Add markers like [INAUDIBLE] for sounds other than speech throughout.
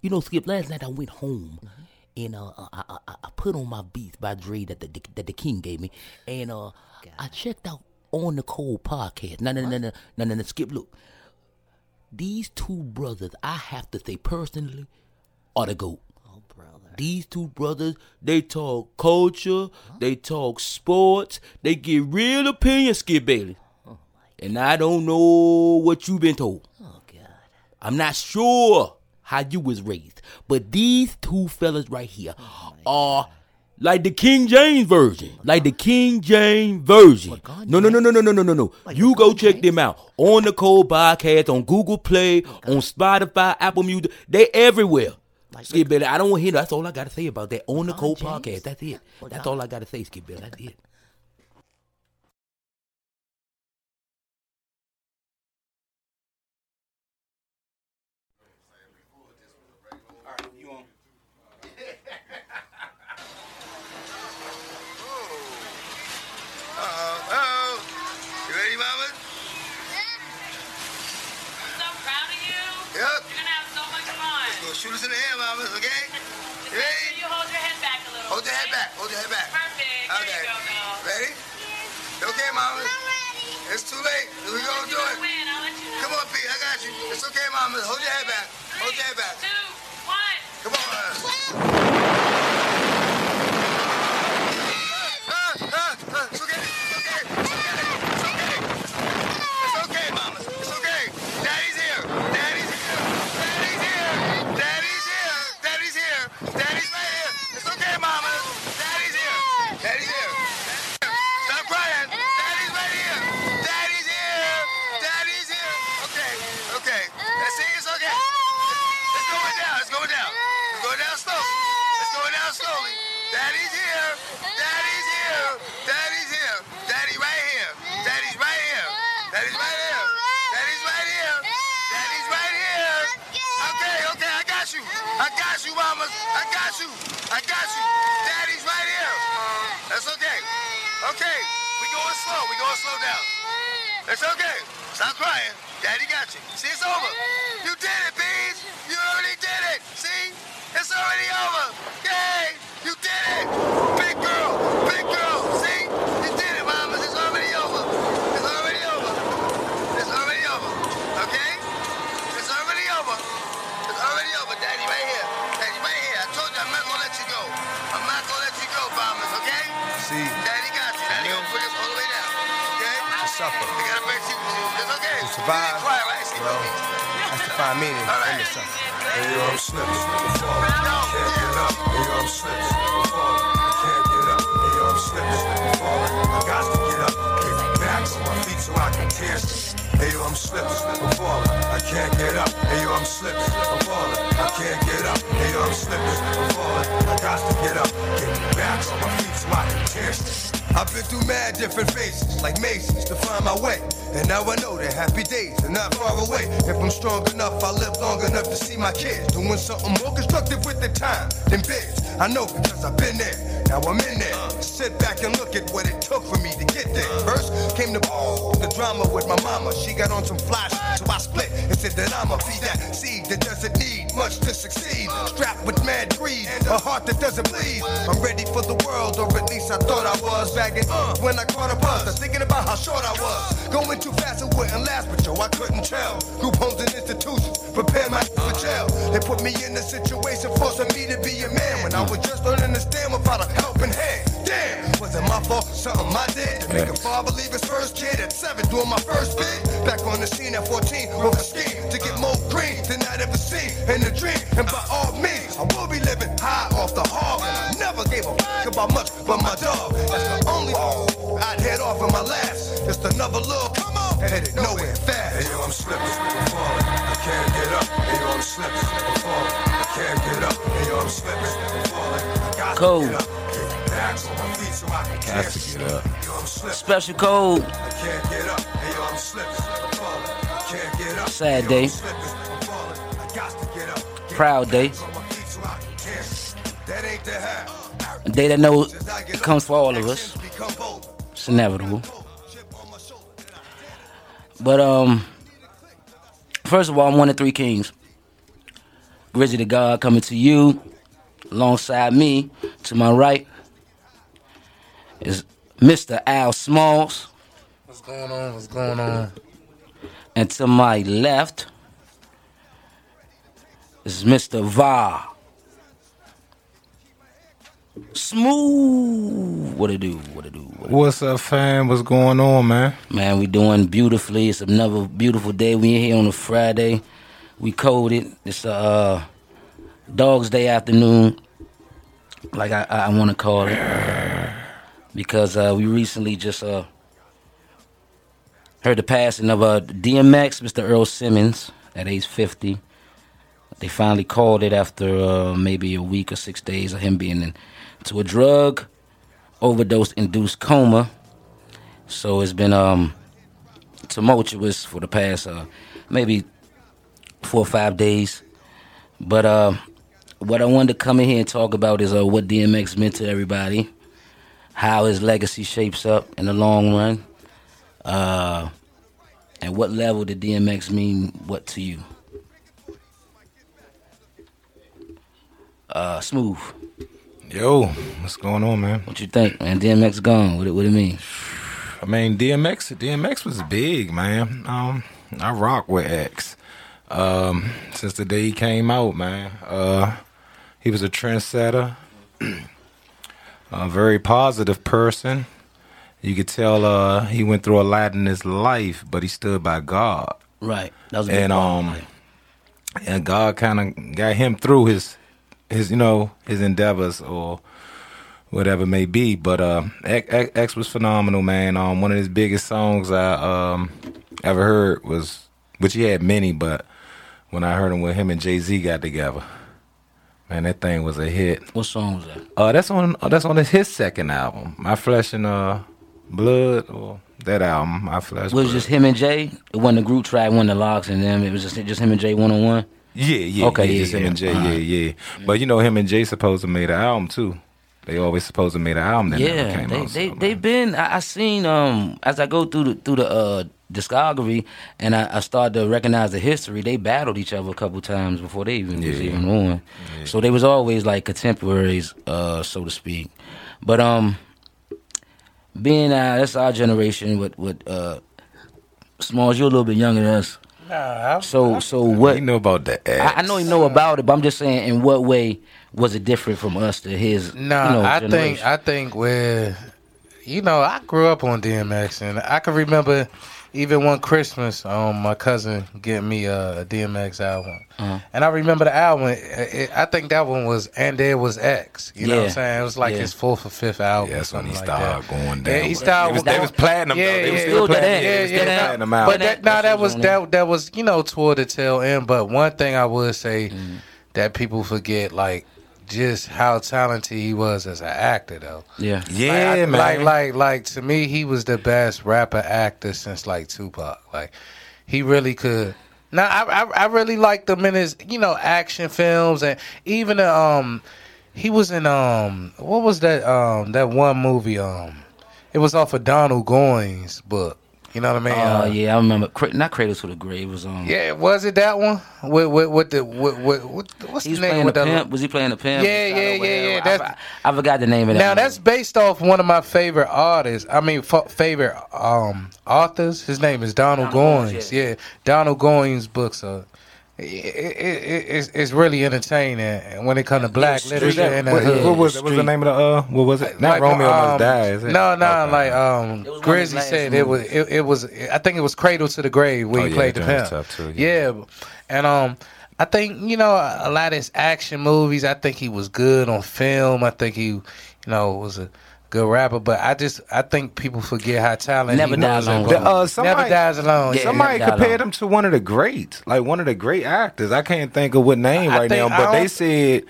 You know, Skip. Last night I went home. And uh, I, I, I- put on my Beats by Dre that the, that the King gave me, and uh, I checked out on the Cold podcast. No, no, no, no, no, no, no. Skip, look, these two brothers, I have to say personally, are the goat. Oh, brother. These two brothers, they talk culture, they talk sports, they get real opinions, Skip Bailey. And I don't know what you've been told. Oh, God. I'm not sure how you was raised, but these two fellas right here are like the King James version, like the King James version. God No, no, no, no, no, no, no, no, no. You go check them out on the Cold Podcast, on Google Play, on Spotify, Apple Music. They everywhere. Skip Billy, I don't want to hear. That's all I got to say about that on the Cold? Podcast. That's it. That's all I got to say, Skip Billy. That's it. Uh-oh. You ready, mama? so proud of you. Yep. You're gonna have so much fun. Go shoot us in the air, mama, okay? Just You make ready? sure you hold your head back a little. Hold your head okay? back. Hold your head back. Perfect. There Okay. you go, girl. Ready? Okay, mama. It's too late. We gonna do it. gonna win. I'll let you know. Come on, Pete. I got you. It's okay, mama. Hold your head back. Hold your head back. Survive, You didn't cry, right? See, well, baby? That's to find meaning in the. Hey, yo, I'm slipping. Can't get up. Hey, yo, I'm slipping. Can't get up. Hey, yo, I'm slipping. I got to get up. Get back on my feet so I can tear. Hey, yo, I'm slipping, slipping, falling. I can't get up. Hey, yo, I'm slipping, slipping, falling. I can't get up. Hey, yo, I'm slipping, slipping, falling. I got to get up. Get back on my feet so I can tear. I've been through mad different phases, like mazes, to find my way. And now I know that happy days are not far away. If I'm strong enough, I live long enough to see my kids doing something more constructive with the time than biz. I know because I've been there. Now I'm in there. Sit back and look at what it took for me to get there. First came the ball, the drama with my mama. She got on some flash, so I split said that I'ma be that seed that doesn't need much to succeed. Strapped with mad greed, a heart that doesn't bleed. I'm ready for the world, or at least I thought I was. Bagging uh, when I caught a buzz, I was thinking about how short I was. Going too fast, it wouldn't last, but yo, I couldn't tell. Group homes and institutions prepare my for jail. They put me in a situation forcing me to be a man when I was just learning to stand without a helping hand. Damn, was it my fault? Something I did to make a father leave his first kid at seven, doing my first bid. Back on the scene at 14, with a scheme to get more green than I'd ever seen in a dream. And by all means, I will be living high off the hog. And I never gave a fuck about much but my dog. That's the only I'd head off in my last. Just another little come on, headed nowhere fast. Hey, yo, I'm slipping, slipping, falling. I can't get up. Hey, yo, I'm slipping, slipping, falling. I can't get up. Hey, yo, I'm slipping, slipping, falling. I got Cold. to get up. Has to get up. Special code. Sad day. Proud day. A day that knows it comes for all of us. It's inevitable. But um, first of all, I'm one of three kings. Grizzly the God coming to you, alongside me, to my right is Mr. Al Smalls. What's going on? What's going on? And to my left is Mr. Va. Smooth. What it do? What it do? What it do? What's up, fam? What's going on, man? Man, we doing beautifully. It's another beautiful day. We in here on a Friday. We coded. It's a uh, Dog's Day afternoon, like I, I want to call it, because uh, we recently just uh, heard the passing of uh, DMX, Mr. Earl Simmons, at age 50. They finally called it after uh, maybe a week or six days of him being in, into a drug overdose induced coma. So it's been um tumultuous for the past uh maybe four or five days. But uh what I wanted to come in here and talk about is uh what DMX meant to everybody, how his legacy shapes up in the long run, uh and what level did DMX mean what to you? Uh smooth. Yo, what's going on, man? What you think, man? DMX gone. What it what it mean? I mean, DMX, DMX was big, man. Um, I rock with X. Um, since the day he came out, man. Uh, he was a trendsetter, [CLEARS THROAT] a very positive person. You could tell uh, he went through a lot in his life, but he stood by God. Right. That was a and um and God kind of got him through his his you know his endeavors or whatever it may be. But uh, X, X, X was phenomenal, man. Um, one of his biggest songs I um ever heard was, which he had many, but when I heard him with him and Jay Z got together, man, that thing was a hit. what song was that? Uh, that's on uh, that's on his second album, My Flesh and uh Blood, or that album, My Flesh. Was it Blood. just him and Jay? It wasn't a group track, wasn't the locks and them. It was just just him and Jay one on one. Yeah, yeah, Okay, yeah, yeah, just him yeah. and Jay, Uh-huh. yeah, yeah. But you know, him and Jay supposed to made an album too. They always supposed to made an album that never Yeah, came they out. they so, they man. been. I, I seen um as I go through the through the uh discography and I, I started to recognize the history. They battled each other a couple times before they even was even on. So they was always like contemporaries, uh, so to speak. But um, being uh, that's our generation with with uh, Smalls, you're a little bit younger than us. Nah, So so I, what? you know about the X. I, I know you know about it, but I'm just saying, in what way was it different from us to his? No, you know, I think generation? I think where you know I grew up on DMX and I can remember even one Christmas, um, my cousin getting me a, a DMX album, Uh-huh. and I remember the album. It, it, I think that one was and there was X. You know what I'm saying? It was like Yeah. his fourth or fifth album. Yeah, that's when he like started that. going down. Yeah, he started. They was, they was platinum. Yeah, though. They yeah, was still Still platinum. that, Yeah, yeah, they was still yeah. platinum But album. that, That's no, that was was that that was you know toward the tail end. But one thing I would say Mm-hmm. that people forget, like just how talented he was as an actor, though. yeah, Yeah, like, I- man. Like, like, like to me, he was the best rapper actor since like Tupac. Like, he really could. Now, I, I, I really liked him in his, you know, action films and even um, he was in um, what was that um, that one movie um, it was off of Donald Goines book. You know what I mean? Oh Uh, yeah, I remember. Not Cradle to the Grave was um. Yeah, was it that one? With with, with the with, with, with what's He the name with the pimp. Was he playing the pimp? Yeah, yeah, yeah, yeah, I, that's- I, I forgot the name of that. Now one. that's based off one of my favorite artists. I mean, f- favorite um authors. His name is Donald, Donald Goines. Goines, Yeah. Donald Goines books are. It, it, it, it's, it's really entertaining and when it comes to black street- literature What, and the what, hood. what was what was the name of the uh? What was it? Not Like, Romeo um, Must Die. Is it? No, no, Okay. like um, It was one of Grizzy his last said it was it, it was I think it was Cradle to the Grave where Oh, he yeah, played the that pimp. was tough too, yeah. and um, I think you know a lot of his action movies. I think he was good on film. I think he, you know, was a good rapper. But I just I think people forget how talented Never he dies was. alone. The, uh, somebody, Never dies alone. Yeah, Somebody never compared alone. him to one of the greats, like one of the great actors. I can't think of what name I right think- now, but they said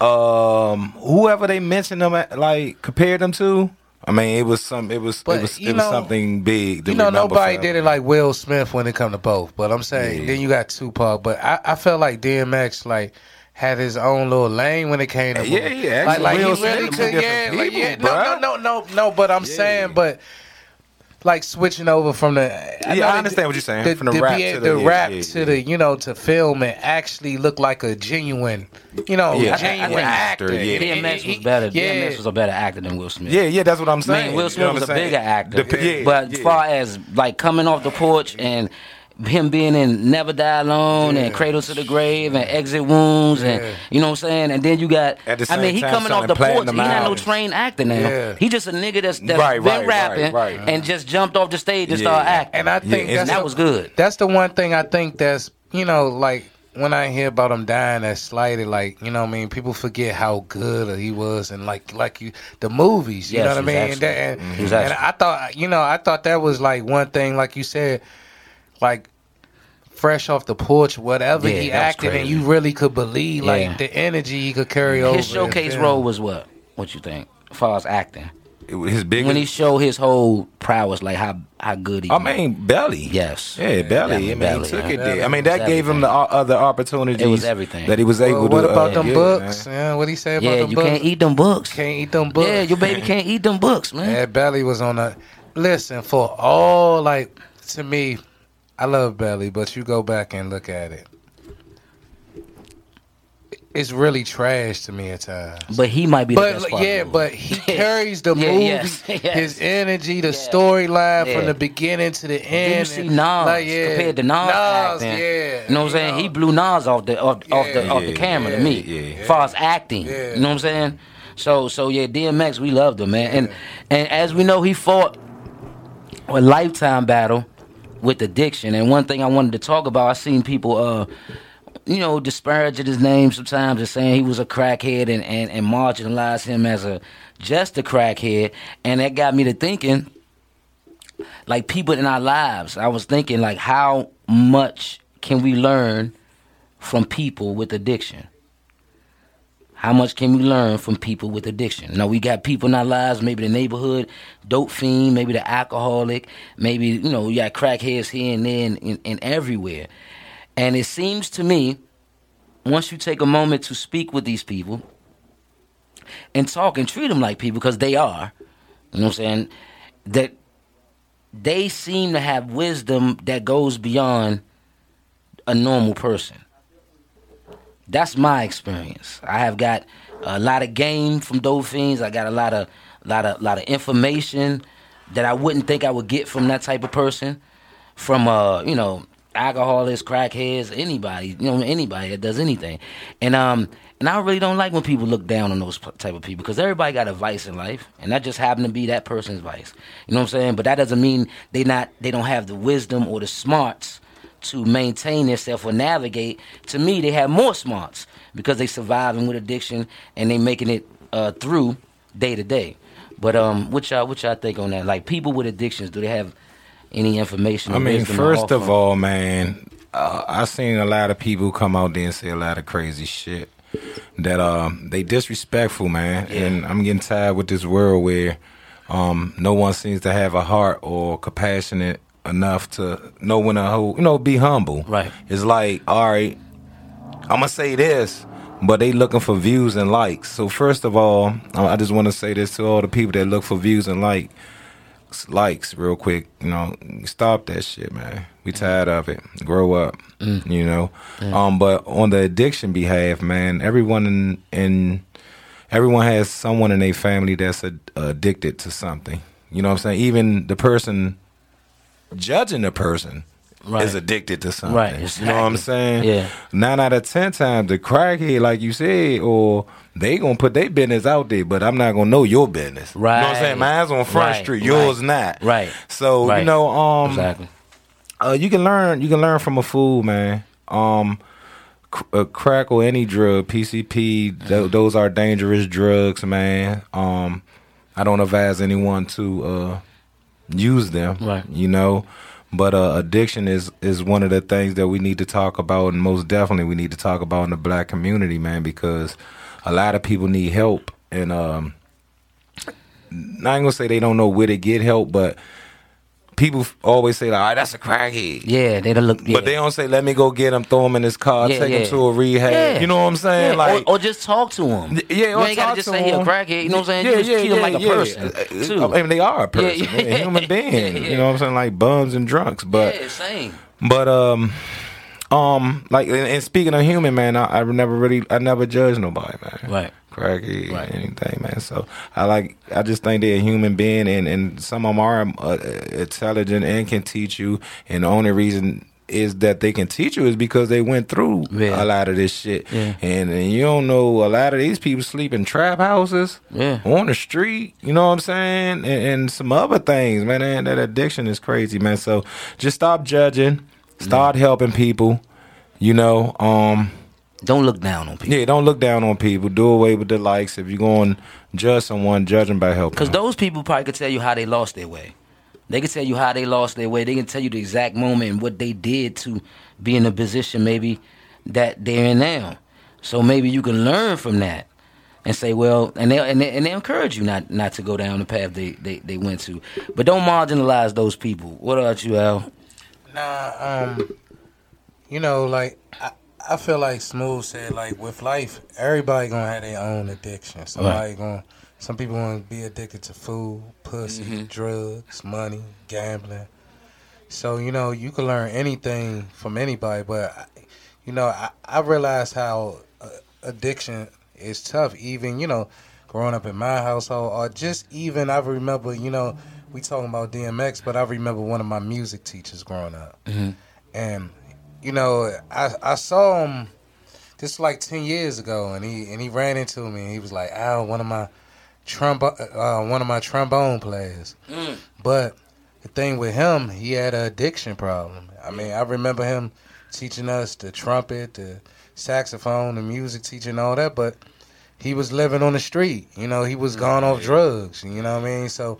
um, whoever they mentioned them at, like compared them to. I mean, it was some. It was. But, it was. you It was know- something big. To You know, nobody forever. did it like Will Smith when it come to both. But I'm saying, Yeah. then you got Tupac. But I, I felt like DMX like had his own little lane when it came to Yeah, movies. yeah, like, actually, like Will he really could, different yeah, like, people, yeah. No, no, no, no, no. But I'm Yeah. saying, but like switching over from the. Yeah, know I that understand what you're saying. The, From the to rap be to able the- to yeah, rap yeah, to the you know to film and actually look like a genuine, you know, Yeah, genuine actor, actor. yeah. And- and- DMX was better. Yeah. DMX was a better actor than Will Smith. Yeah, yeah, that's what I'm I saying. mean, Will You Smith know was what a I'm saying? bigger actor. The- yeah, but yeah. as far as like coming off the porch and him being in Never Die Alone and Cradle to the Grave and Exit Wounds and you know what I'm saying, and then you got At the I mean he time coming off the porch. He not no trained actor now. Yeah. He just a nigga that's, that's Right, been right, rapping right. and just jumped off the stage and Yeah. started acting. And I think Yeah, that's and that the- was good. That's the one thing I think that's you know like when I hear about him dying, that's slighted. Like you know, what I mean, people forget how good he was, and like like you the movies. You Yes, know what I mean? And, that, and, mm-hmm. was and. I thought you know I thought that was like one thing, like you said, like. Fresh off the porch, whatever Yeah, he that was acted, and crazy. you really could believe Yeah. like the energy he could carry over. His showcase in role was what? What you think? As far as acting, His biggest. when he showed his whole prowess, like how how good he. I was. mean, Belly. Yes. Yeah, Belly. I mean, Belly, he took yeah. it there. I mean, that was gave him the o- other opportunities. It was everything. that he was able Well, to. what about uh, them get, books? man. Yeah, what he say about yeah, them you books? can't eat them books. Can't eat them books. Yeah, your baby [LAUGHS] can't eat them books, man. Yeah, Belly was on a listen for all like to me. I love Belly, but you go back and look at it. It's really trash to me at times. But he might be the best yeah, but he [LAUGHS] carries the Yeah, movie, yes, [LAUGHS] yes. his energy, the storyline Yeah. from the beginning to the Did end. you see Nas like, yeah, compared to Nas, Nas, acting? yeah, you know what I'm saying? He blew Nas off the off, off the Yeah. off the camera yeah, to me, yeah. as far as acting. Yeah. You know what I'm saying? So so yeah, DMX, we loved him, man. And and as we know, he fought a lifetime battle with addiction. And one thing I wanted to talk about, I seen people uh you know, disparaging his name sometimes and saying he was a crackhead and, and, and marginalize him as a just a crackhead. And that got me to thinking, like people in our lives, I was thinking like how much can we learn from people with addiction? How much can we learn from people with addiction? Now we got people in our lives, maybe the neighborhood dope fiend, maybe the alcoholic, maybe you know you got crackheads here and there and, and, and everywhere. And it seems to me, once you take a moment to speak with these people and talk and treat them like people, because they are, you know what I'm saying, that they seem to have wisdom that goes beyond a normal person. That's my experience. I have got a lot of game from dope fiends. I got a lot of lot of lot of information that I wouldn't think I would get from that type of person. From uh, you know, alcoholics, crackheads, anybody, you know, anybody that does anything. And um and I really don't like when people look down on those type of people because everybody got a vice in life, and that just happened to be that person's vice. You know what I'm saying? But that doesn't mean they not they don't have the wisdom or the smarts to maintain themselves or navigate. To me, they have more smarts because they surviving with addiction and they making it uh, through day to day. But um, what y'all what y'all think on that? Like people with addictions, do they have any information? I mean, first of all, man, uh, I seen a lot of people come out there and say a lot of crazy shit that um they disrespectful, man. And I'm getting tired with this world where um no one seems to have a heart or compassionate enough to know when to hold, you know, be humble. Right. It's like, all right, I'm gonna say this, but they looking for views and likes. So first of all, I just want to say this to all the people that look for views and like likes real quick. You know, stop that shit, man. We mm. tired of it. Grow up. Mm. You know. Mm. Um, but on the addiction behalf, man, everyone in, in everyone has someone in their family that's a, addicted to something. You know what I'm saying? Even the person judging the person Right. is addicted to something. Right, You know what I'm saying? Yeah. Nine out of ten times the crackhead, like you said, or they gonna put their business out there, but I'm not gonna know your business. Right. You know what I'm Right. saying? Mine's on Front Right, Street, yours right, not. right, So you know, um, exactly. uh, you can learn. You can learn from a fool, man. Um, uh, crack or any drug, PCP. Mm-hmm. th- those are dangerous drugs, man. Um, I don't advise anyone to uh, use them. Right. You know, but uh, addiction is is one of the things that we need to talk about, and most definitely we need to talk about in the black community, man, because a lot of people need help, and um, I ain't gonna say they don't know where to get help, but people always say like, "All right, that's a crackhead." Yeah, they don't look. Yeah. But they don't say, "Let me go get him, throw him in his car, Yeah, take yeah. him to a rehab." Yeah. You know what I'm saying? Like, or, or just talk to him. yeah, you or ain't gotta just say he a crackhead. You know what I'm saying? Yeah, you just yeah, treat him yeah, like a person Uh, too. I mean, they are a person, Yeah, a human [LAUGHS] being. You know what I'm saying? Like bums and drunks, but. yeah, same. But um, um, like and, and speaking of human, man, I, I never really, I never judge nobody, man. Right. Cracky, Right. anything, man. So I like, I just think they're a human being, and and some of them are uh, intelligent and can teach you. And the only reason is that they can teach you is because they went through Yeah. a lot of this shit. Yeah. And, and you don't know a lot of these people sleep in trap houses, Yeah. on the street. You know what I'm saying? And, and some other things, man. And that addiction is crazy, man. So just stop judging, start helping people. You know, um, Don't look down on people. yeah, don't look down on people. Do away with the likes. If you're going to judge someone, judge them by helping. Because those people probably could tell you how they lost their way. They can tell you how they lost their way. They can tell you the exact moment and what they did to be in the position maybe that they're in now. So maybe you can learn from that and say, well, and they and they, and they encourage you not not to go down the path they, they, they went to. But don't marginalize those people. What about you, Al? Nah, um, you know, like I, I feel like Smooth said, like with life, everybody gonna have their own addiction. Somebody gonna, some people gonna be addicted to food, pussy, drugs, money, gambling. So you know, you can learn anything from anybody, but you know, I, I realize how uh, addiction is tough. Even you know, growing up in my household, or just even I remember, you know, we talking about DMX, but I remember one of my music teachers growing up, and you know, I I saw him this like ten years ago, and he and he ran into me, and he was like, "Al, one of my trombone, uh, one of my trombone players," but the thing with him, he had an addiction problem. I mean, I remember him teaching us the trumpet, the saxophone, the music teaching, all that, but he was living on the street. You know, he was gone off drugs. You know what I mean? So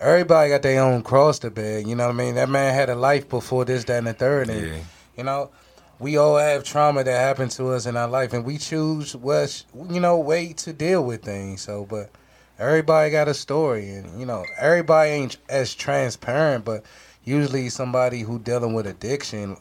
everybody got their own cross to bear. You know what I mean? That man had a life before this, that, and the third. And, Yeah. You know, we all have trauma that happened to us in our life, and we choose what you know way to deal with things. So, but everybody got a story, and you know, everybody ain't as transparent. But usually, somebody who dealing with addiction,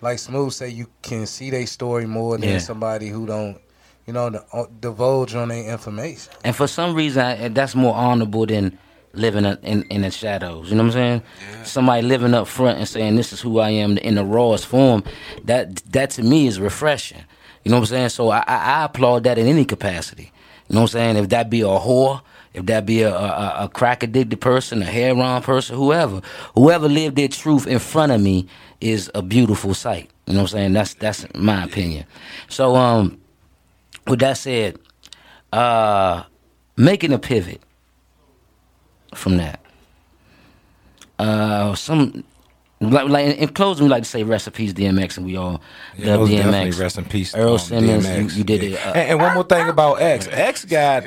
like Smooth say, you can see their story more than Yeah. somebody who don't, you know, uh, divulge on their information. And for some reason, I, that's more honorable than living in, in, in the shadows. You know what I'm saying? Somebody living up front and saying, "This is who I am" in the rawest form. That that to me is refreshing. You know what I'm saying? So I, I, I applaud that in any capacity. You know what I'm saying? If that be a whore, if that be a, a, a crack addicted person, a heroin person, whoever, whoever lived their truth in front of me is a beautiful sight. You know what I'm saying? That's that's my opinion. So um, with that said, uh, making a pivot from that. Uh, some like, like in closing, we like to say recipes DMX, and we all Yeah, love DMX. definitely rest in peace. Earl um, Simmons, you, DMX. you did Yeah. it. Uh, and, and one more thing about X. X got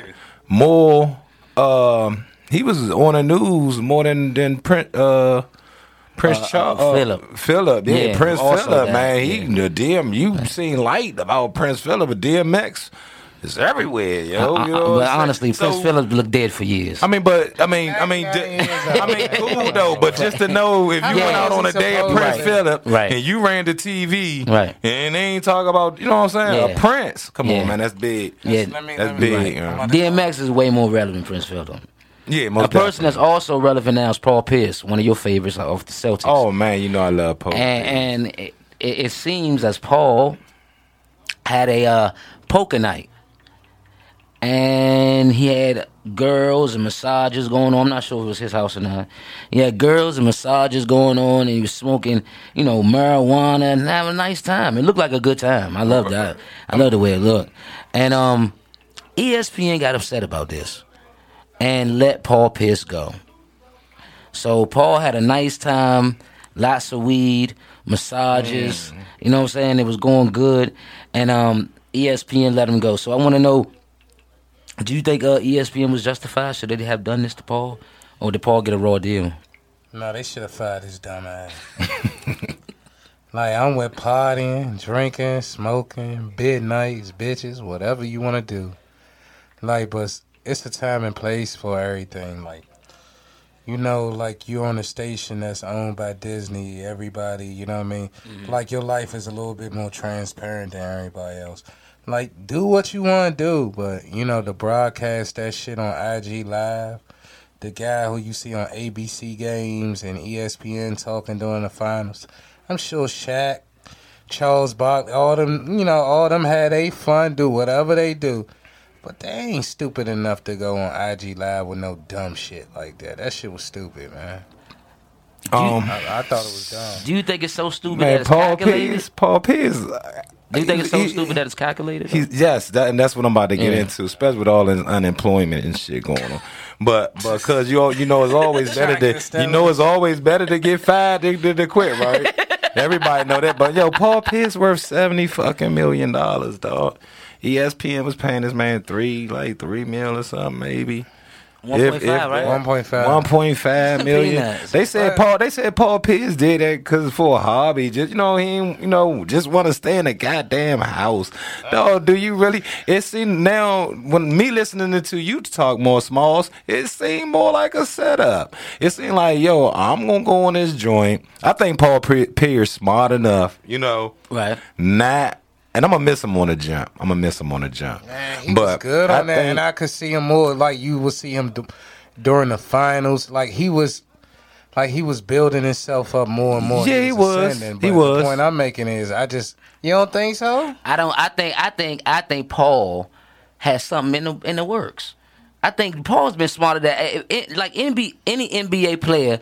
more. Um, he was on the news more than than Prince. Uh, Prince Uh, Charles, uh, Philip. Philip, yeah, Yeah, Prince Philip, that, man. He yeah. the DM. You seen light about Prince Philip, but DMX is everywhere, yo. uh, you know but honestly, saying? Prince So- Philip looked dead for years. I mean, but I mean, I mean, Ninety-nine I mean, cool though. But [LAUGHS] just to know if you How went out on a day of Prince to- Philip Right. and you ran to TV, Right. and they ain't talk about, you know what I'm saying? Yeah. A Prince. Come Yeah. on, man, that's big. yeah, Let me- That's let me- big. I'm uh, DMX is way more relevant than Prince Philip. Yeah, most A person that's also relevant now is Paul Pierce, one of your favorites of the Celtics. Oh man, you know I love Paul. and, and it, it it seems as Paul had a uh, poker night, and he had girls and massages going on. I'm not sure if it was his house or not. He had girls and massages going on, and he was smoking, you know, marijuana and having a nice time. It looked like a good time. I love that. I love the way it looked. And um, ESPN got upset about this and let Paul Pierce go. So Paul had a nice time, lots of weed, massages. You know what I'm saying? It was going good, and um, ESPN let him go. So I want to know: Do you think uh, ESPN was justified? Should they have done this to Paul, or did Paul get a raw deal? No, they should have fired his dumb ass. [LAUGHS] like I'm with partying, drinking, smoking, bid nights, bitches, whatever you want to do. Like, but it's a time and place for everything. Like, you know, like you're on a station that's owned by Disney, everybody, you know what I mean? Like your life is a little bit more transparent than everybody else. Like, do what you want to do, but you know, to broadcast that shit on IG Live, the guy who you see on ABC games and ESPN talking during the finals, I'm sure Shaq, Charles Barkley, all them, you know, all them had they fun, do whatever they do. But they ain't stupid enough to go on IG Live with no dumb shit like that. That shit was stupid, man. Um, I, I thought it was dumb. Do you think it's so stupid that man, it's Paul calculated? Pierce, Paul Pierce. Do you think it's so he- stupid that it's calculated? He's yes, that, and that's what I'm about to get Yeah. into, especially with all this unemployment and shit going on. But because you all, you know it's always [LAUGHS] better to you know it's always better to get fired than, than to quit, right? [LAUGHS] Everybody know that. But yo, Paul Pierce worth seventy fucking million dollars, dog. ESPN was paying this man three like three mil or something, maybe. 1.5, If- if- right? 1.5. One point five million. They said Paul. They said Paul Pierce did that because for a hobby. Just you know, he you know just want to stay in a goddamn house. No, do you really? It seemed now when me listening to you talk more smalls, it seemed more like a setup. It seemed like yo, I'm gonna go on this joint. I think Paul Pierce smart enough, you know, Right. not. And I'm gonna miss him on the jump. I'm gonna miss him on the jump. Man, he but was good I on that, think- and I could see him more like you would see him d- during the finals. Like he was, like he was building himself up more and more. Yeah, he was. ascending. He was. The point I'm making is, I just you don't think so? I don't. I think. I think. I think Paul has something in the in the works. I think Paul's been smarter than it, it- like NBA, any NBA player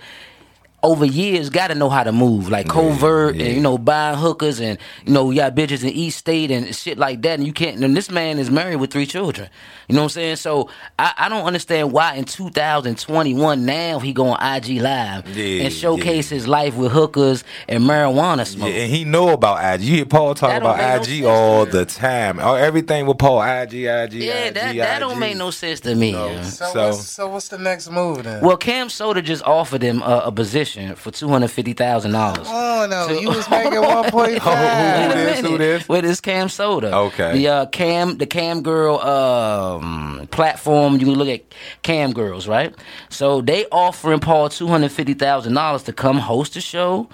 over years got to know how to move, like covert yeah. and you know buying hookers and you know you got bitches in East State and shit like that. And you can't. And this man is married with three children. You know what I'm saying? So I, I don't understand why in 2021 now he go on IG Live Yeah, and showcase his life with hookers and marijuana smoke. Yeah, and he know about IG. You hear Paul talk about make no IG all the time. Oh, everything with Paul, IG, IG, Yeah, IG, that, that don't make no sense to me. man. So, So- what's, so what's the next move then? Well, CamSoda just offered him a, a position for two hundred fifty thousand dollars. oh no, you was making one point [LAUGHS] Who- who five. this? Who this? With this CamSoda. Okay. The uh, Cam, the Cam Girl um, platform. You can look at Cam Girls, right? So they offering Paul two hundred fifty thousand dollars to come host a show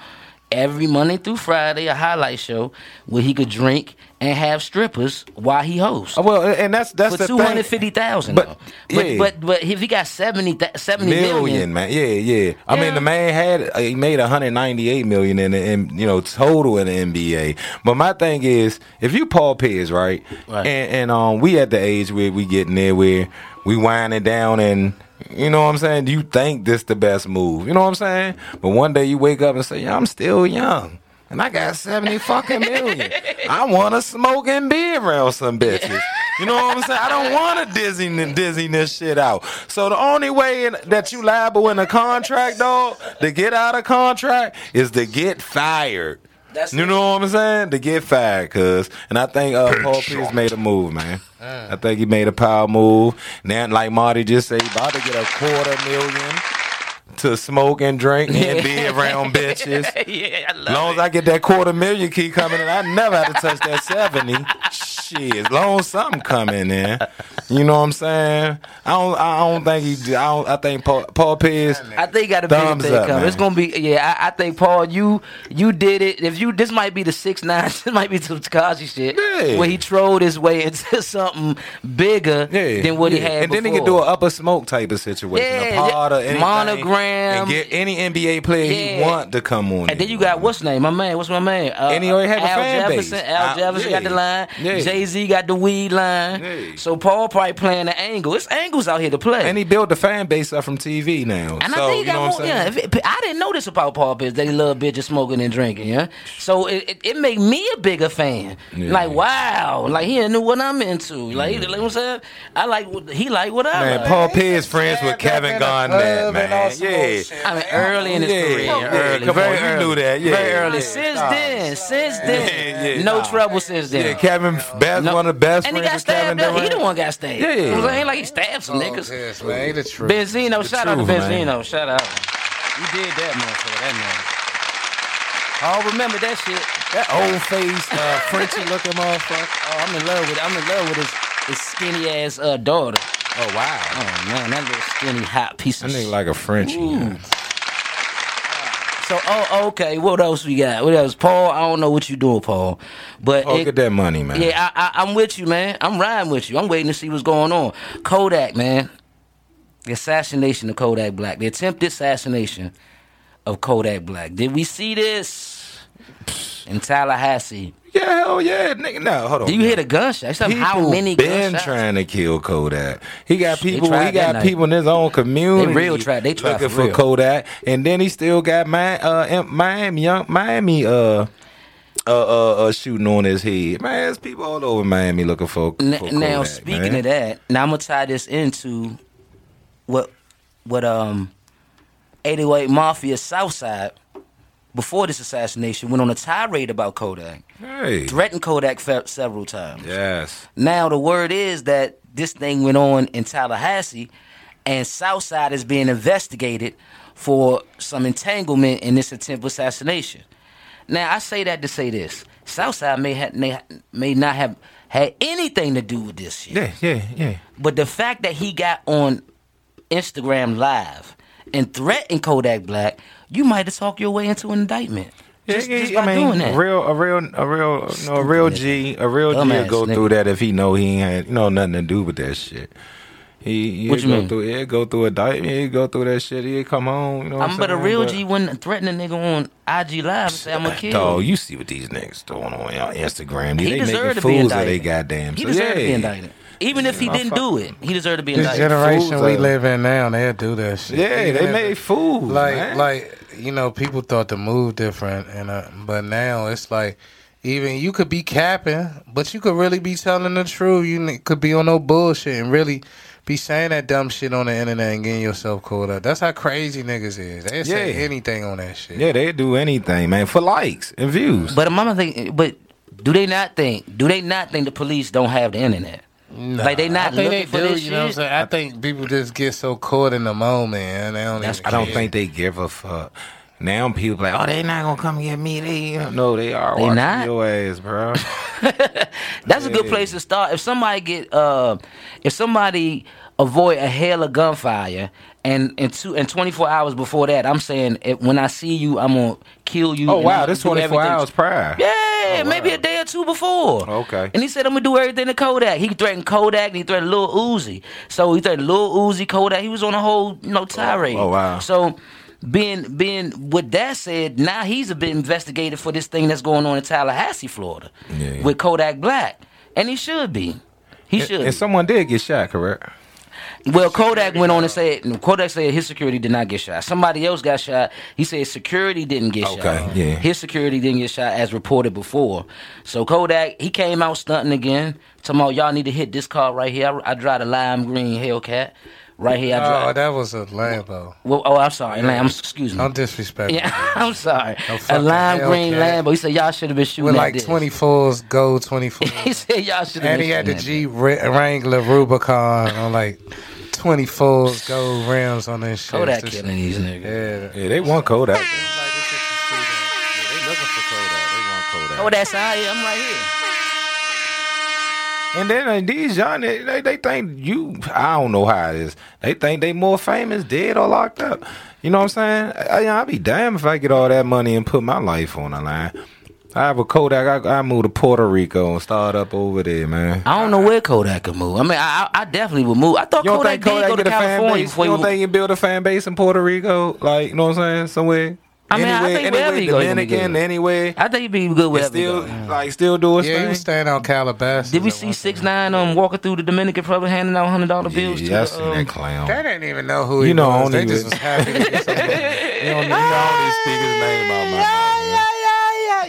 every Monday through Friday, a highlight show where he could drink and have strippers while he hosts. Oh, well, and that's that's for the two hundred fifty thousand, But- but, but yeah. but but if he got 70, th- 70 million, million, man. Yeah, yeah. I Yeah. mean, the man had uh, he made 198 million in the in, you know total in the NBA. But my thing is, if you Paul Pierce, right, Right. and and um, we at the age where we getting there where we winding down and. You know what I'm saying? Do you think this the best move? You know what I'm saying? But one day you wake up and say, yeah, I'm still young. And I got 70 fucking million. I want to smoke and be around some bitches. You know what I'm saying? I don't want to dizzy, dizzy this shit out. So the only way in, that you liable in a contract, dog, to get out of contract is to get fired. That's you know what I'm saying? To get fired, cuz. And I think uh, Paul Pierce made a move, man. I think he made a power move. Now, like Marty just said, he about to get a quarter million to smoke and drink and be around bitches. [LAUGHS] yeah, I love As long as I get that quarter million key coming in, I never have to touch that 70. Shit, as long as something coming in. You know what I'm saying? I don't I don't think he I don't I think Paul, Paul Pierce I think he got a Thumbs thing coming. It's gonna be yeah. I, I think Paul, you you did it. If you this might be the six nine, [LAUGHS] this might be some Tekashi shit Yeah. where he trolled his way into [LAUGHS] something bigger yeah, than what he had. And then he could do an upper smoke type of situation. Yeah, a yeah. pod or anything. Monogram. And get any NBA player he want to come on. And then you got what's his name? My man, what's my man? Uh, And he already have a Al fan base. Jefferson. Al Al- Jefferson got the line. Yeah. Jay Z got the weed line. Yeah. So Paul probably playing the angle. It's angles out here to play. and he built the fan base up from TV now. And so, I think he you got know more. what I'm saying? Yeah, it, I didn't know this about Paul Pierce that he loved bitches smoking and drinking. Yeah, so it, it, it made me a bigger fan. Yeah. Like wow, like he knew what I'm into. Like, he- like what I'm saying, I like what he like what I Man, like. Paul Pierce friends with Kevin in Garnett, club and man. Some Yeah. I mean, early in his Yeah, career, yeah, early, come very on, you early, knew that, yeah. very early. Yeah. Since Stop. then, since then, Yeah, yeah, no nah. trouble since then. Yeah, Kevin, best, No- one of the best and he got with Kevin stabbed. Up. He the one got stabbed. Yeah. you know what Like he stabbed some Oh, niggas. yes, man, he the truth. Benzino, shout out to truth, man. Benzino. Shout out. You did that, motherfucker. That man. I don't remember that shit. That old face, uh, Frenchy looking motherfucker. Oh, I'm in love with I'm in love with his, his skinny ass uh, daughter. Oh wow. Oh man, that little skinny hot piece That of nigga shit. like a Frenchie. So, oh, okay. What else we got? What else, Paul? I don't know what you doing, Paul, but Oh, it- get that money, man. yeah, I, I, I'm with you, man. I'm riding with you. I'm waiting to see what's going on. Kodak, man. The assassination of Kodak Black. The attempted assassination of Kodak Black. Did we see this in Tallahassee? Hell yeah, nigga. No, hold on. Do you hear the gunshot? It's like, People how many been gunshots? trying to kill Kodak. He got people. He got night. people in his own community. They real tried- they tried looking for real. Kodak, and then he still got Mi- uh, Miami, young Miami, uh, uh, uh, uh, shooting on his head. Man, there's people all over Miami looking for. For now Kodak, speaking man. of that, now I'm gonna tie this into what what um 808 Mafia Southside before this assassination went on a tirade about Kodak, hey, threatened Kodak fe- several times. yes, Now the word is that this thing went on in Tallahassee, and Southside is being investigated for some entanglement in this attempted assassination. Now I say that to say this: Southside may ha- may, may not have had anything to do with this shit. yeah, yeah, yeah. But the fact that he got on Instagram Live and threatened Kodak Black, you might have talked your way into an indictment. Just, yeah, just I mean, doing that. real, a real, a real, no, a real G, a real G will go nigga. through that if he know he ain't had, you know, nothing to do with that shit. He, he What you go mean? Through, he go through a indictment. He go through that shit. He come home. You know, I'm but a real But- G wouldn't threaten a nigga on IG Live and say I'm gonna kill. Dog, you. see what these niggas doing on Instagram? He they making to be fools of they goddamn. He so, deserved yeah. to be indicted. Even if he Yeah, didn't do it, he deserved to be This indicted. generation Fools we are- live in now, they'll do that shit. Yeah, Even they if made it- fools. like man. like you know people thought the move different and uh, but now it's like even you could be capping but you could really be telling the truth you n- could be on no bullshit and really be saying that dumb shit on the internet and getting yourself caught up that's how crazy niggas is they say Yeah. anything on that shit yeah, they do anything, man, for likes and views. But a mama think, but do they not think? Do they not think the police don't have the internet? Like they not I think looking they for do, this you know what I'm shit? saying? I think people just get so caught in the moment and they don't That's- even I don't care. think they give a fuck. Now people like, oh, they not gonna come get me. They no, they are They watching not? your ass, bro. [LAUGHS] That's a good place to start. If somebody get uh if somebody avoid a hail of gunfire and and two and 24 hours before that, I'm saying if, when I see you, I'm gonna kill you. oh wow, this gonna 24 everything- hours prior. Yeah, Oh, maybe wow. a day or two before. Okay. And he said I'm gonna do everything to Kodak. He threatened Kodak and he threatened Lil Uzi. So he threatened Lil Uzi, Kodak. He was on a whole you know tirade. oh, wow. So being being with that said, now he's a bit investigated for this thing that's going on in Tallahassee, Florida, Yeah. with Kodak Black, and he should be. He should. And someone did get shot, correct? Well, Kodak went on and said Kodak said his security did not get shot. Somebody else got shot. He said security didn't get Okay, shot. yeah. His security didn't get shot as reported before. So Kodak he came out stunting again. About y'all need to hit this car right here. I, I drive a lime green Hellcat. Right here I Oh, that was a Lambo. well, oh, I'm sorry. Lam, excuse me. Don't disrespect yeah. [LAUGHS] I'm sorry. No a lime green Hellcat. Lambo. He said y'all should have been shooting With like this. 24s, gold 24s. [LAUGHS] he said y'all should have And he had the Jeep Wrangler Rubicon on like 24s gold rims on this shit. Kodak This- killing these niggas. Yeah. Yeah, they want Kodak. though. Like, this shit you see that- Yeah, they looking for Kodak. They want Kodak. Oh, that's how I am right here. And then uh, these young, they, they, they think you, I don't know how it is. They think they more famous, dead or locked up. You know what I'm saying? I, I'll be damned if I get all that money and put my life on the line. I have a Kodak. I, I move to Puerto Rico and start up over there, man. I don't know where Kodak could move. I mean, I, I I definitely would move. I thought You don't Kodak, think Kodak did go to get a fan California base? before You don't think you build a fan base in Puerto Rico? Like, you know what I'm saying? Somewhere. I mean, I think wherever anywhere, go, gonna be Dominican, good. anywhere. I think he'd be good And wherever still, go. like, still do his Yeah, he was staying on Calabasas. Did we see six time. nine um walking through the Dominican Republic handing out hundred dollar bills yeah, I to seen um, that clown. They didn't even know who he You know, I was. don't They just was happy to get. [LAUGHS] You don't, you don't even speak name out my mouth. [LAUGHS]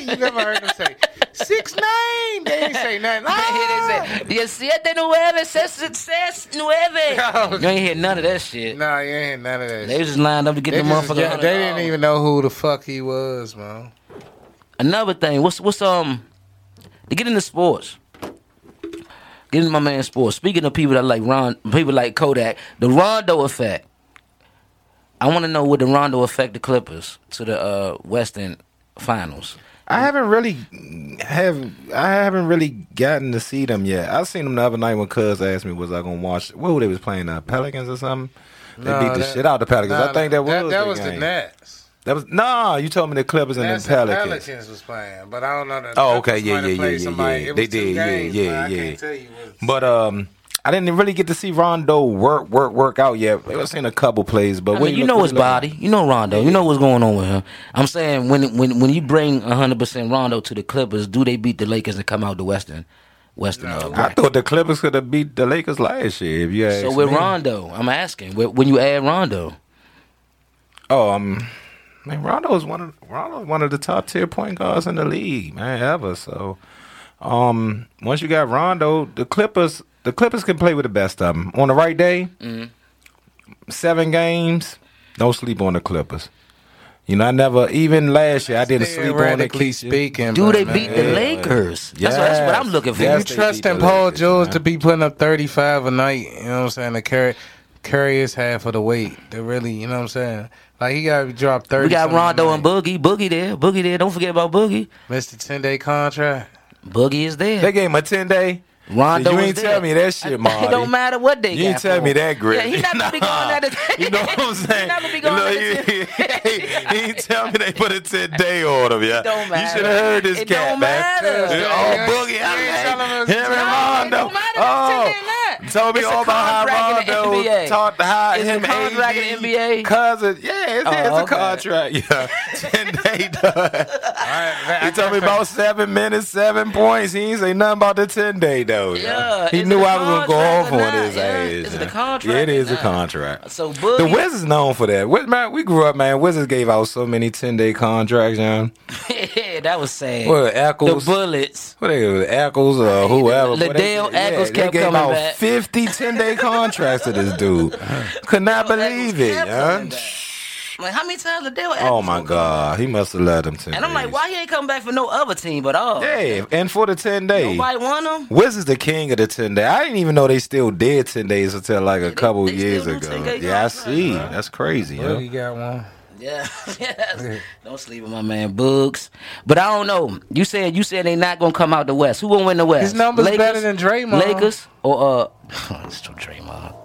man. yeah, yeah. You never heard him say six nine. They ain't say nothing. [LAUGHS] Ah! Y el siete nueve ses ses nueve. [LAUGHS] You ain't hear none of that shit. No, you ain't hear none of that. They shit. just lined up to get They, the motherfucker. yeah, they didn't even know who the fuck he was, man. Another thing, what's what's um to get into sports. Get into my man sports. Speaking of people that like Ron, people like Kodak, the Rondo effect. I want to know what the Rondo effect the Clippers to the uh, Western Finals. I haven't really have I haven't really gotten to see them yet. I seen them the other night when Cuz asked me was I gonna watch what were they was playing uh, Pelicans or something. They No, beat the that- shit out the Pelicans. I think that was that, the was the. Nets. That was nah. You told me the Clippers and the Pelicans. Pelicans was playing, but I don't know. The Oh, okay, Clippers yeah, yeah, yeah, yeah. They did, yeah, games, yeah, yeah. can't tell you what- But um, I didn't really get to see Rondo work work work out yet. I've seen a couple plays, but I mean, you look- know his body. You know Rondo. You know what's going on with him. I'm saying when when when you bring 100 percent Rondo to the Clippers, do they beat the Lakers and come out the Western Western? Uh, I thought the Clippers could have beat the Lakers last year. If you ask so with me. Rondo, I'm asking when when you add Rondo, Oh, um, I mean, Rondo is one of Rondo is one of the top tier point guards in the league, man, ever. So, um, once you got Rondo, the Clippers, the Clippers can play with the best of them on the right day. Seven games, don't sleep on the Clippers. You know, I never even last year I didn't sleep on the Theoretically Clippers. speaking, do they man, beat the yeah. Lakers? That's, what, that's what I'm looking for. Yes, you they trust in Paul Lakers, George man. to be putting up 35 a night, you know what I'm saying, to carry, carry his half of the weight. To really, you know what I'm saying? Like, he got to drop 30 we got something a Rondo and. Boogie. Boogie there. Boogie there. Don't forget about Boogie. Missed a 10 day contract. Boogie is there. They gave him a ten day. Rondo you is ain't there. tell me that shit, Marty. It don't matter what they You got ain't tell me that, Greg. Yeah, he not gonna be going Nah. at it. You know what I'm [LAUGHS] saying? He not gonna be going at he, he, he ain't [LAUGHS] tell me they put a 10 day on him, yeah. don't matter. You should have heard this It cat, don't man. matter. Oh, Yeah, Boogie, you ain't told me all about how the Rondo taught how It's a him contract in AD the NBA? cousin. Yeah, it's, Oh, it's a oh, contract. Yeah, [LAUGHS] 10 day done. I, He told me about seven minutes, seven points. He ain't say nothing about the ten day though. Yeah, he knew I was gonna go off on his Yeah, ass. is it a contract Yeah, it is a contract. So Boogie. The Wizards known for that. Wiz- Man, we grew up, man. Wizards gave out so many ten day contracts, man. [LAUGHS] yeah, that was sad. What the Eccles? Bullets. What are they were, Eccles or whoever. but Liddell they, Eccles they kept gave coming out back. 50 10 day contracts to this dude. [LAUGHS] Could not Liddell believe it, kept huh? Like how many times Liddell Oh my gonna God, he must have let him ten. And I'm like, why he ain't come back for no other team but all? Yeah, and for the ten days. Nobody want him. Wizards the king of the ten day. I didn't even know they still did ten days until like a couple they years ago. Yeah, I see. bro. That's crazy, yo. Boogie got one. Yeah, [LAUGHS] yes. Don't sleep with my man Boogs. But I don't know. You said you said they not gonna come out the West. Who gonna win the West? His numbers better than Draymond. Lakers or uh, [LAUGHS] it's from Draymond.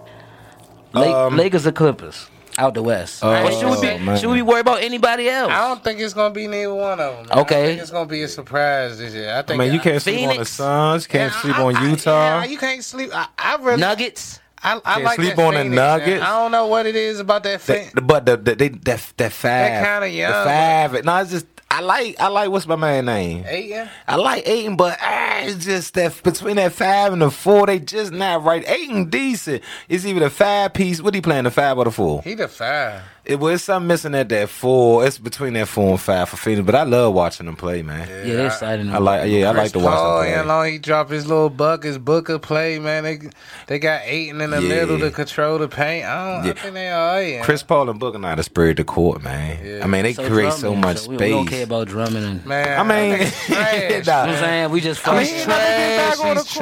La- Um, Lakers or Clippers out the West. Or should we be man. should we worry about anybody else? I don't think it's gonna be neither one of them. I Okay. think it's gonna be a surprise this year. I think. I mean, you can't sleep on the Suns, can't Yeah, sleep I- on I- Utah. yeah, you can't sleep. I, I really. Nuggets. I, I like sleep that on the Phoenix, man. Nuggets. I don't know what it is about that. They- Fin- but the, the they that that five, kinda young, The five. No, it's just I like I like what's my man name. Ayton? I like Ayton, but ah, it's just that between that five and the four, they just not right. Ayton decent. It's either the five piece. What he playing, the five or the four? He the five. It was something missing at that four. It's between that four and five for Phoenix, but I love watching them play, man. Yeah, they're exciting. I like, yeah, I like to watch Paul, them and play. long he dropped his little buckets, Booker play, man. They they got Ayton in the Yeah. middle to control the paint. I don't. Yeah. I think they all right. Chris Paul and Booker not to spread the court, man. Yeah. I mean, they So create so much so we, space. We don't care about drumming and. man. I mean, think [LAUGHS] trash. [LAUGHS] nah. What I'm saying? We just I mean, fucking. he He's never get back trash. on He's trash.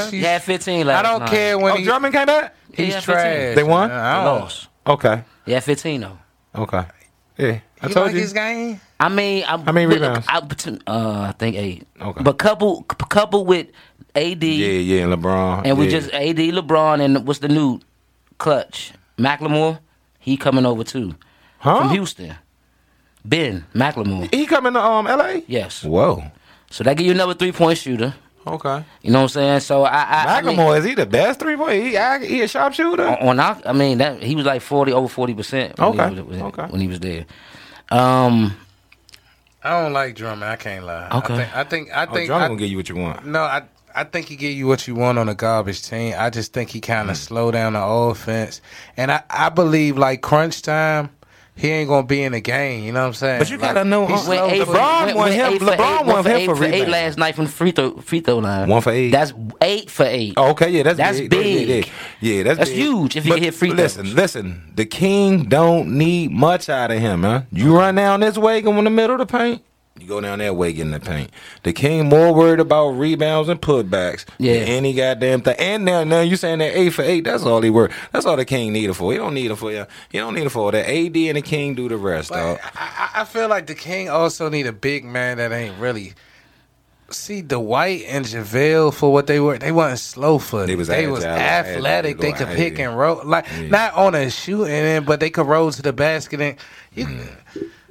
man. He He's- had 15 I don't night. care when Oh, he, Drummond came back. He's had 15. trash. They won? I don't. lost. Okay, Yeah, 15 though. okay, yeah. I You told like you. his game? I mean, I'm, How many rebounds? I, bet- uh, I think eight. Okay. But couple, couple with AD, Yeah, yeah, LeBron. and we yeah. just AD, LeBron, and what's the new clutch? McLemore. He coming over too huh? from Houston. Ben McLemore. He coming to um L.A. Yes. Whoa. So that give you another three point shooter. Okay. You know what I'm saying? So I, I, I mean, McLemore is he the best three point? He, I- he a sharpshooter. on, on I mean that he was like forty over forty percent. Okay, He was, okay. When he was there. Um. I don't like Drummond. I can't lie. Okay. I think. I think. I Oh, think Drummond I- gonna get you what you want. No, I I think he give you what you want on a garbage team. I just think he kind of Mm. slow down the offense, and I I believe like crunch time. He ain't gonna be in the game, you know what I'm saying? But you gotta Like, know, he's uh, Went eight for- for- LeBron went- won went him- eight for LeBron eight, won went for him eight for for eight rebound. last night from free throw free throw line. One for eight. That's eight for eight. Oh, okay, yeah, that's. That's big. big. Yeah, yeah, yeah, that's That's big. huge if you But hit free Listen, throws. listen. The king don't need much out of him, huh? You run down this way, go in the middle of the paint. You go down that way getting the paint. The king more worried about rebounds and putbacks Yeah. than any goddamn thing. And now, now you saying that eight for eight, that's all he work. That's all the king need it for. He don't need it for you. He don't need it for that. AD and the king do the rest, dog. But I, I I feel like the King also need a big man that ain't really. See Dwight and JaVale for what they were. They wasn't slow footed. They was they was athletic. They could pick and roll. Like Yeah. not on a shooting end, but they could roll to the basket. And you, Mm.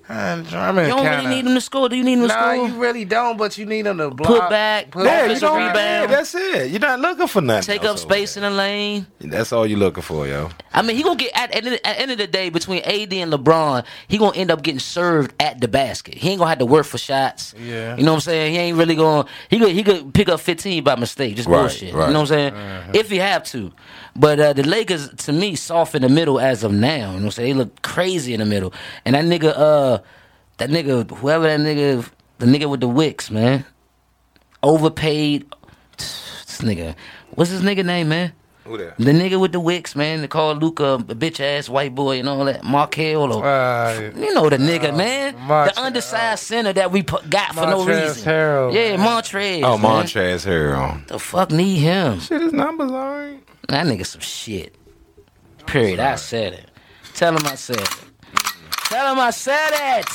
Drummond You don't kinda, really need him to score. Do you need him to Nah, score? you really don't. But you need them to block, Put back, put Yeah, Yeah, you you don't. rebound. Yeah, that's it. You're not looking for nothing. Take up space in the lane. That's all you're looking for, yo. I mean, he gonna get at, at, the- end of the day between AD and LeBron, he gonna end up getting served at the basket. He ain't gonna have to work for shots. Yeah. you know what I'm saying. He ain't really going. To, he could he could pick up 15 by mistake, just Right, bullshit. right. You know what I'm saying? Uh-huh. If he have to, but uh, the Lakers to me soft in the middle as of now. You know what I'm saying? They look crazy in the middle, and that nigga, uh, that nigga, whoever that nigga, the nigga with the wicks, man, overpaid. This nigga, what's his nigga name, man? Who that? The nigga with the wicks, man, they call Luka a bitch ass white boy and all that. Markel or Uh, you know the nigga, man. Mont- the undersized center that we put, got for no reason. Harrell, yeah, man. Montrez. Oh, man. Montrez Harrell. The fuck need him? Shit, his numbers alright. That nigga some shit. Period. I said it. Tell him I said it. Tell him I said it.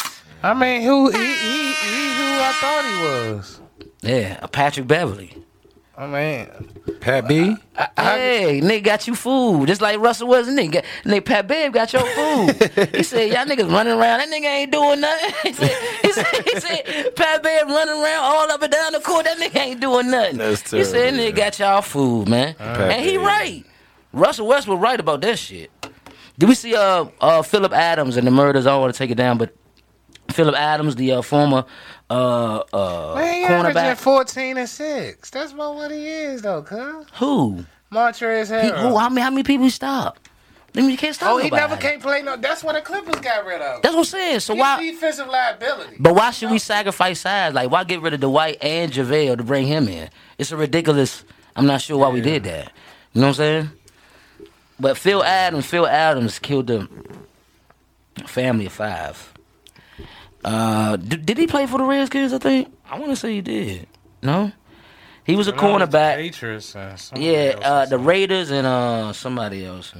I mean, who he, he he who I thought he was. Yeah, a Patrick Beverley. I mean, Pat B. Hey, nigga got you food. Just like Russell was nigga. Nigga Pat Bev got your food. [LAUGHS] he said, Y'all niggas running around. That nigga ain't doing nothing. [LAUGHS] he, said, he, said, he said, Pat Bev running around all up and down the court. That nigga ain't doing nothing. That's he said, terrible, nigga got y'all food, man. and he Babe. right. Russell Westbrook right about that shit. Did we see uh uh Phillip Adams and the murders? I don't want to take it down, but Phillip Adams, the uh, former uh uh man, cornerback. fourteen and six. That's about what he is, though, cuz. Who? Montrez He, who? How many? How many people he stopped? I mean, you can't stop. Oh, he nobody. never can't play no. That's what the Clippers got rid of. That's what I'm saying. So He's why? defensive liability. But why should we sacrifice size? Like, why get rid of Dwight and JaVale to bring him in? It's a ridiculous. I'm not sure why we did that. You know what I'm saying? But Phil Adams, Phil Adams killed the family of five. Uh, did, did he play for the Redskins? I think I want to say he did. No, he was a cornerback. Patriots. Uh, Yeah, uh, the Raiders and uh somebody else.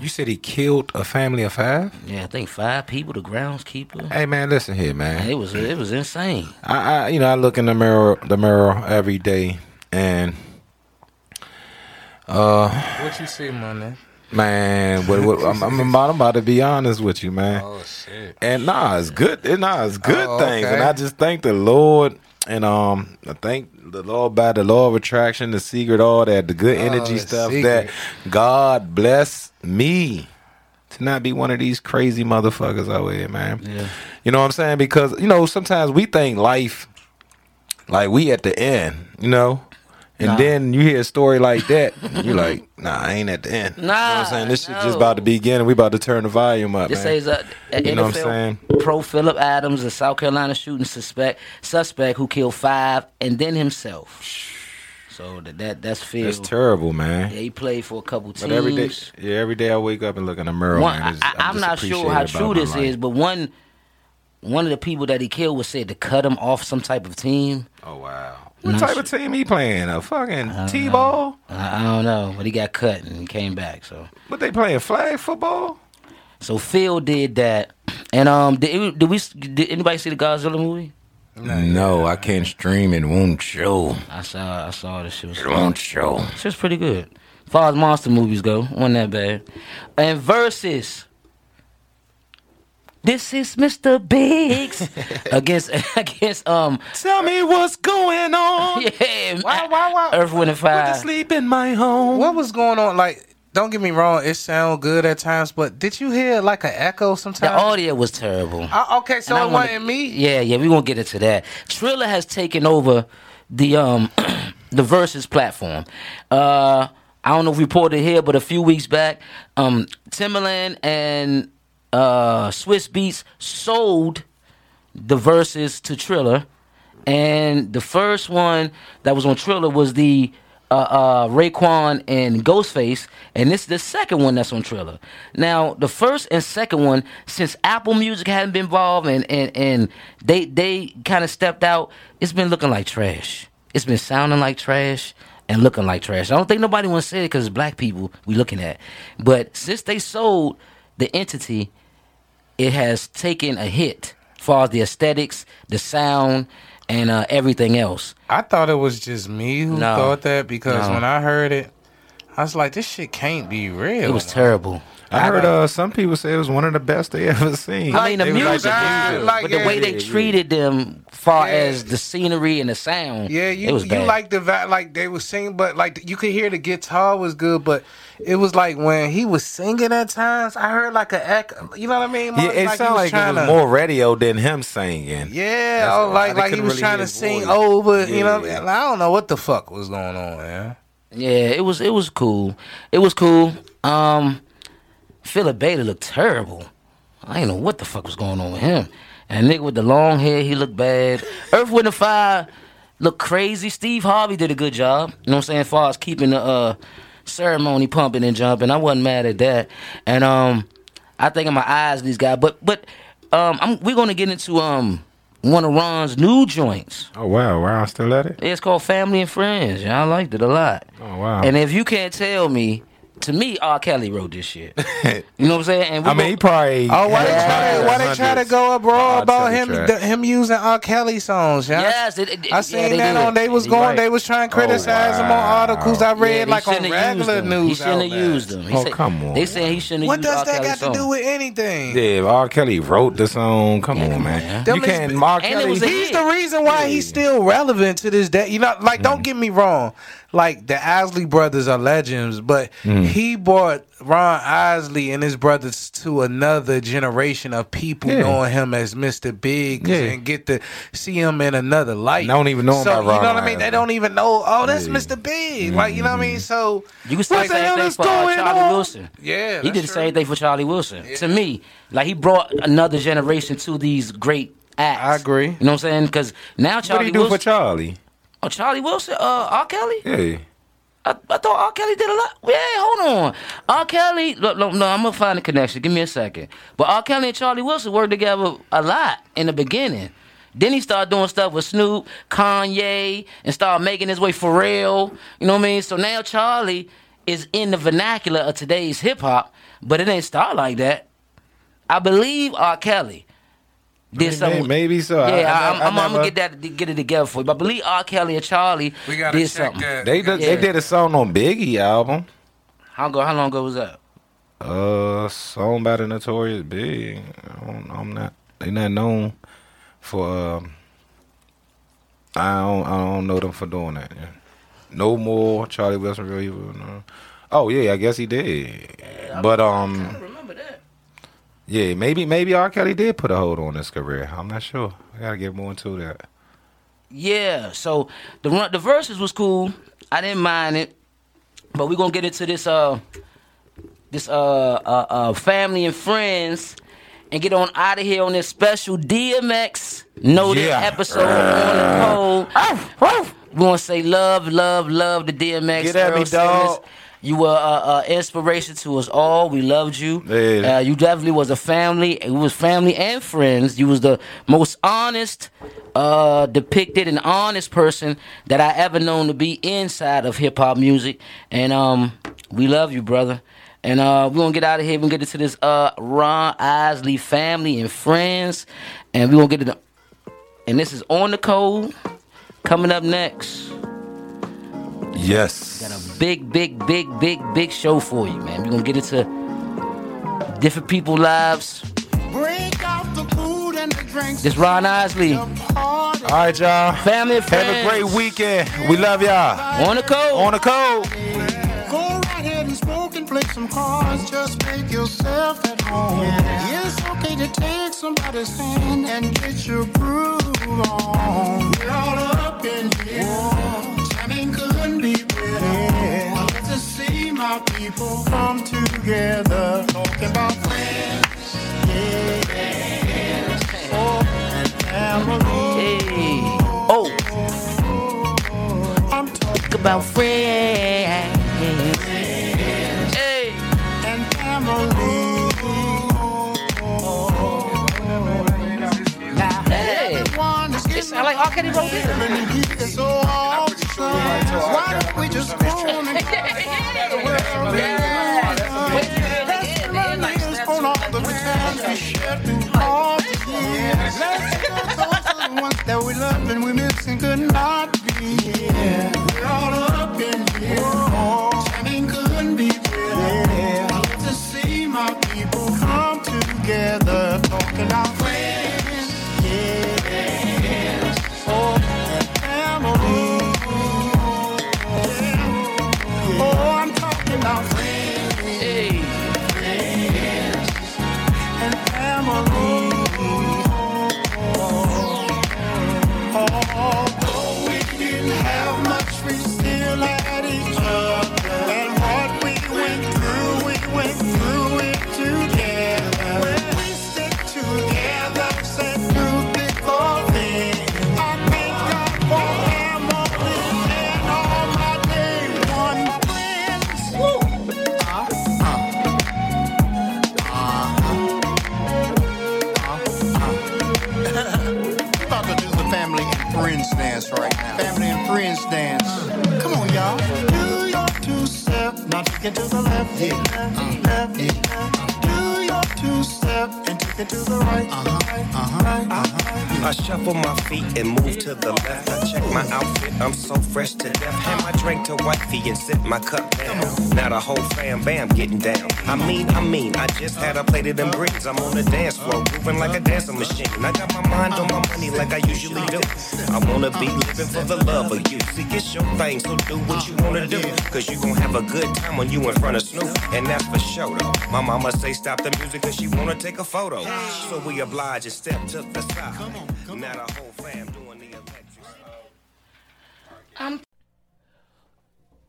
You said he killed a family of five? Yeah, I think five people. The groundskeeper. Hey man, listen here, man. It was it was insane. I, I you know I look in the mirror the mirror every day and Uh, What you see, man? Man, what, what, I'm, I'm about to be honest with you, man. Oh shit. And nah, it's good. It, nah, it's good Oh, things, okay. and I just thank the Lord, and um, I thank the Lord by the law of attraction, the secret, all that, the good energy Oh, stuff. secret. That God bless me to not be one of these crazy motherfuckers out here, man. Yeah. You know what I'm saying? Because you know sometimes we think life, like we at the end, you know. And Nah. then you hear a story like that, and you're [LAUGHS] like, nah, I ain't at the end. you know what Nah, I'm saying? This shit just about to begin, and we about to turn the volume up, This man. says uh, an You know what I'm saying? pro Phillip Adams, a South Carolina shooting suspect suspect who killed five and then himself. So that, that that's Phil. That's terrible, man. Yeah, he played for a couple teams. But every day, yeah, every day I wake up and look in the mirror, One, man. I, I'm am not sure how true this life. is, but one one of the people that he killed was said to cut him off some type of team. Oh wow, what Not type sure. of team he playing? A fucking t-ball? I, I don't know, but he got cut and came back. So but they playing? Flag football? so Phil did that, and um, did, did we did anybody see the Godzilla movie? No, I can't stream it. Won't show. I saw I saw this shit was It won't show. It's just pretty good. As far as monster movies go, wasn't that bad. And versus. This is Mr. Biggs [LAUGHS] against against um Tell me what's going on. [LAUGHS] yeah Why, why, why? Earth Wind and Put Fire. sleep in my home. What was going on? Like, don't get me wrong, it sound good at times, but did you hear like an echo sometimes? The audio was terrible. Uh, okay, so And it wanna- wasn't me. Yeah, yeah, we gonna get into that. Triller has taken over the um [CLEARS THROAT] the Verzuz platform. Uh I don't know if we reported here, but a few weeks back, um Timbaland and uh Swizz Beatz sold the Verzuz to Triller. And the first one that was on Triller was the uh, uh, Raekwon and Ghostface, and this is the second one that's on Triller. Now, the first and second one, since Apple Music hadn't been involved and and, and they they kind of stepped out, it's been looking like trash. It's been sounding like trash and looking like trash. I don't think nobody wants to say it because black people we looking at, but since they sold the entity, it has taken a hit as far as the aesthetics, the sound, and uh, everything else. I thought it was just me who No. thought that because No. when I heard it, I was like, this shit can't be real. It was terrible. I heard uh, some people say it was one of the best they [LAUGHS] ever seen. I mean, the music, like, is like, but the yeah, way they yeah, yeah. treated them, far Yeah. as the scenery and the sound, Yeah, it you was you bad. like the va- like they were singing, but like you could hear the guitar was good, but it was like when he was singing at times, I heard like a echo. You know what I mean? Yeah, it he sounded like it was to- more radio than him singing. Yeah, That's oh, like like he was really trying to sing voice. over. You know, I don't know what the fuck was going on, man. Yeah, it was it was cool. It was cool. Um, Philip Bailey looked terrible. I didn't know what the fuck was going on with him. And nigga with the long hair, he looked bad. Earth, Wind, and Fire looked crazy. Steve Harvey did a good job. You know what I'm saying? As far as keeping the uh, ceremony pumping and jumping, I wasn't mad at that. And um, I think in my eyes, these guys. But but um, I'm, we're gonna get into um one of Ron's new joints. Oh wow, wow, still at it? It's called Family and Friends. Yeah, I liked it a lot. Oh wow. And if you can't tell me, to me, R. Kelly wrote this shit. [LAUGHS] You know what I'm saying? And I mean, gon- he probably. Oh, why they had try to why they try to go abroad R. about him the, him using R. Kelly songs? Yeah, Yes, it- it- I yeah, seen they that did. on. They was going. right. They was trying to oh, criticize him on wow. articles I read, they like on shouldn't regular news. He shouldn't have used them. He Oh, said- come on. They saying he shouldn't have What used does R. that Kelly's got to do with anything? Yeah, R. Kelly wrote the song. Come on, man. on, man. You can't. R. And Kelly. He's the reason why he's still relevant to this day. You know, like don't mm. get me wrong. Like the Isley brothers are legends, but he brought Ron Isley and his brothers to another generation of people Yeah. knowing him as Mr. Biggs Yeah. and get to see him in another light. I Don't even know him so, by You know what I mean? They don't even know. Oh, that's Yeah. Mr. Big. Like you know what I mean? So You can say What the the hell same thing is for uh, Charlie on? Wilson. Yeah, he did the same thing for Charlie Wilson. To me, like he brought another generation to these great acts. I agree. You know what I'm saying? Because now Charlie, What Charlie do you do Wilson, for Charlie? Oh Charlie Wilson, uh, R. Kelly. Yeah. I, I thought R. Kelly did a lot. Yeah, hold on. R. Kelly, look, look, no, I'm gonna find the connection. Give me a second. But R. Kelly and Charlie Wilson worked together a lot in the beginning. Then he started doing stuff with Snoop, Kanye, and started making his way for real. You know what I mean? So now Charlie is in the vernacular of today's hip hop, but it ain't start like that. I believe R. Kelly did Maybe- something. maybe so. I- Yeah, I, I'm, I'm, I gonna get that, get it together for you. But I believe R. Kelly and Charlie we gotta did check something. that. They did, they did a song on Biggie album. How go? How long ago was that? Uh, song by the Notorious Big. I don't, I'm not. They not known for. Um, I don't. I don't know them for doing that. Yeah. No more Charlie Wilson real evil. No. Oh yeah, I guess he did. But um, remember that. Yeah, maybe maybe R. Kelly did put a hold on his career. I'm not sure. I gotta get more into that. Yeah. So the run, the Verzuz was cool. I didn't mind it, but we're gonna get into this uh this uh uh, uh family and friends and get on out of here on this special DMX noted Yeah. episode on the code. We want to say love, love, love the DMX. Get at me, dog. Simmons. dawg. You were uh, uh, inspiration to us all. We loved you. Yeah. Uh, you definitely was a family. You was family and friends. You was the most honest, uh, depicted and honest person that I ever known to be inside of hip hop music. And um, we love you, brother. And uh, we're gonna get out of here. We're gonna get into this uh Ron Isley family and friends. And we're gonna get it. And this is on the code. Coming up next. Yes. Got a big, big, big, big, big show for you, man. We're gonna get into different people's lives. Break out the food and the drinks. This Ron Isley, All right, y'all. family and friends. Have a great weekend. We love y'all. On the code. On the code. Go right ahead and smoke and play some cards. Just make yourself at home. Yeah. It's okay to take somebody's hand and get your groove on. We're all up in here. To my people come together. Talking about friends. Yeah. Oh, and family. Hey. Oh, I'm talking talk about friends. Hey. and family. Now Hey. everyone is It getting sound like R. Kelly wrote this. and he is so awesome. Why don't we just go on and [LAUGHS] and move to the left. I check my outfit, I'm so fresh to death. Hand my drink to wifey and sip my cup down. Now the whole fam bam getting down. I mean, I mean, I just had a plate of them greens. I'm on the dance floor, moving like a dancing machine. I got my mind on my money like I usually do. I wanna be living for the love of you. See, it's your thing, so do what you wanna do. Cause you gon' have a good time when you in front of Snoop. And that's for sure though. My mama say stop the music cause she wanna take a photo. So we oblige and step to the side. Now the whole fam.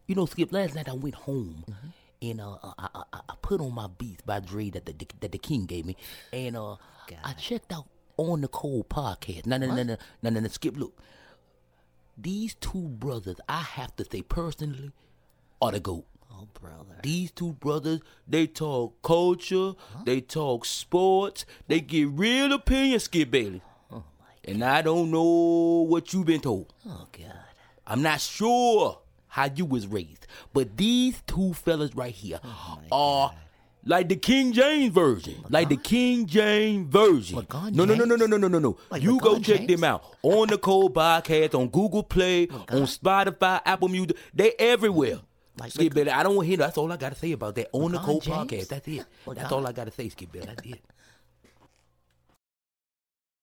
You know, Skip. Last night I went home and uh, I, I, I- I put on my Beats by Dre that the that the King gave me, and uh, I checked out on the Cold podcast. No, no, no, no, no, no, no. Skip. Look, these two brothers, I have to say personally, are the goat. Oh, brother. These two brothers, they talk culture, they talk sports, they get real opinions, Skip Bayless. Oh, my God. And I don't know what you've been told. Oh, God. I'm not sure how you was raised, but these two fellas right here Oh, are like the King James version, like the King James version. No, no, no, no, no, no, no, no, no. Like you go check James? them out on the Cold Podcast, on Google Play, on Spotify, Apple Music. They everywhere. Like Skip Bayless, I don't want to hear. That's all I got to say about that on the Cold James? Podcast. That's it. That's all I got to say, Skip Bayless. That's it.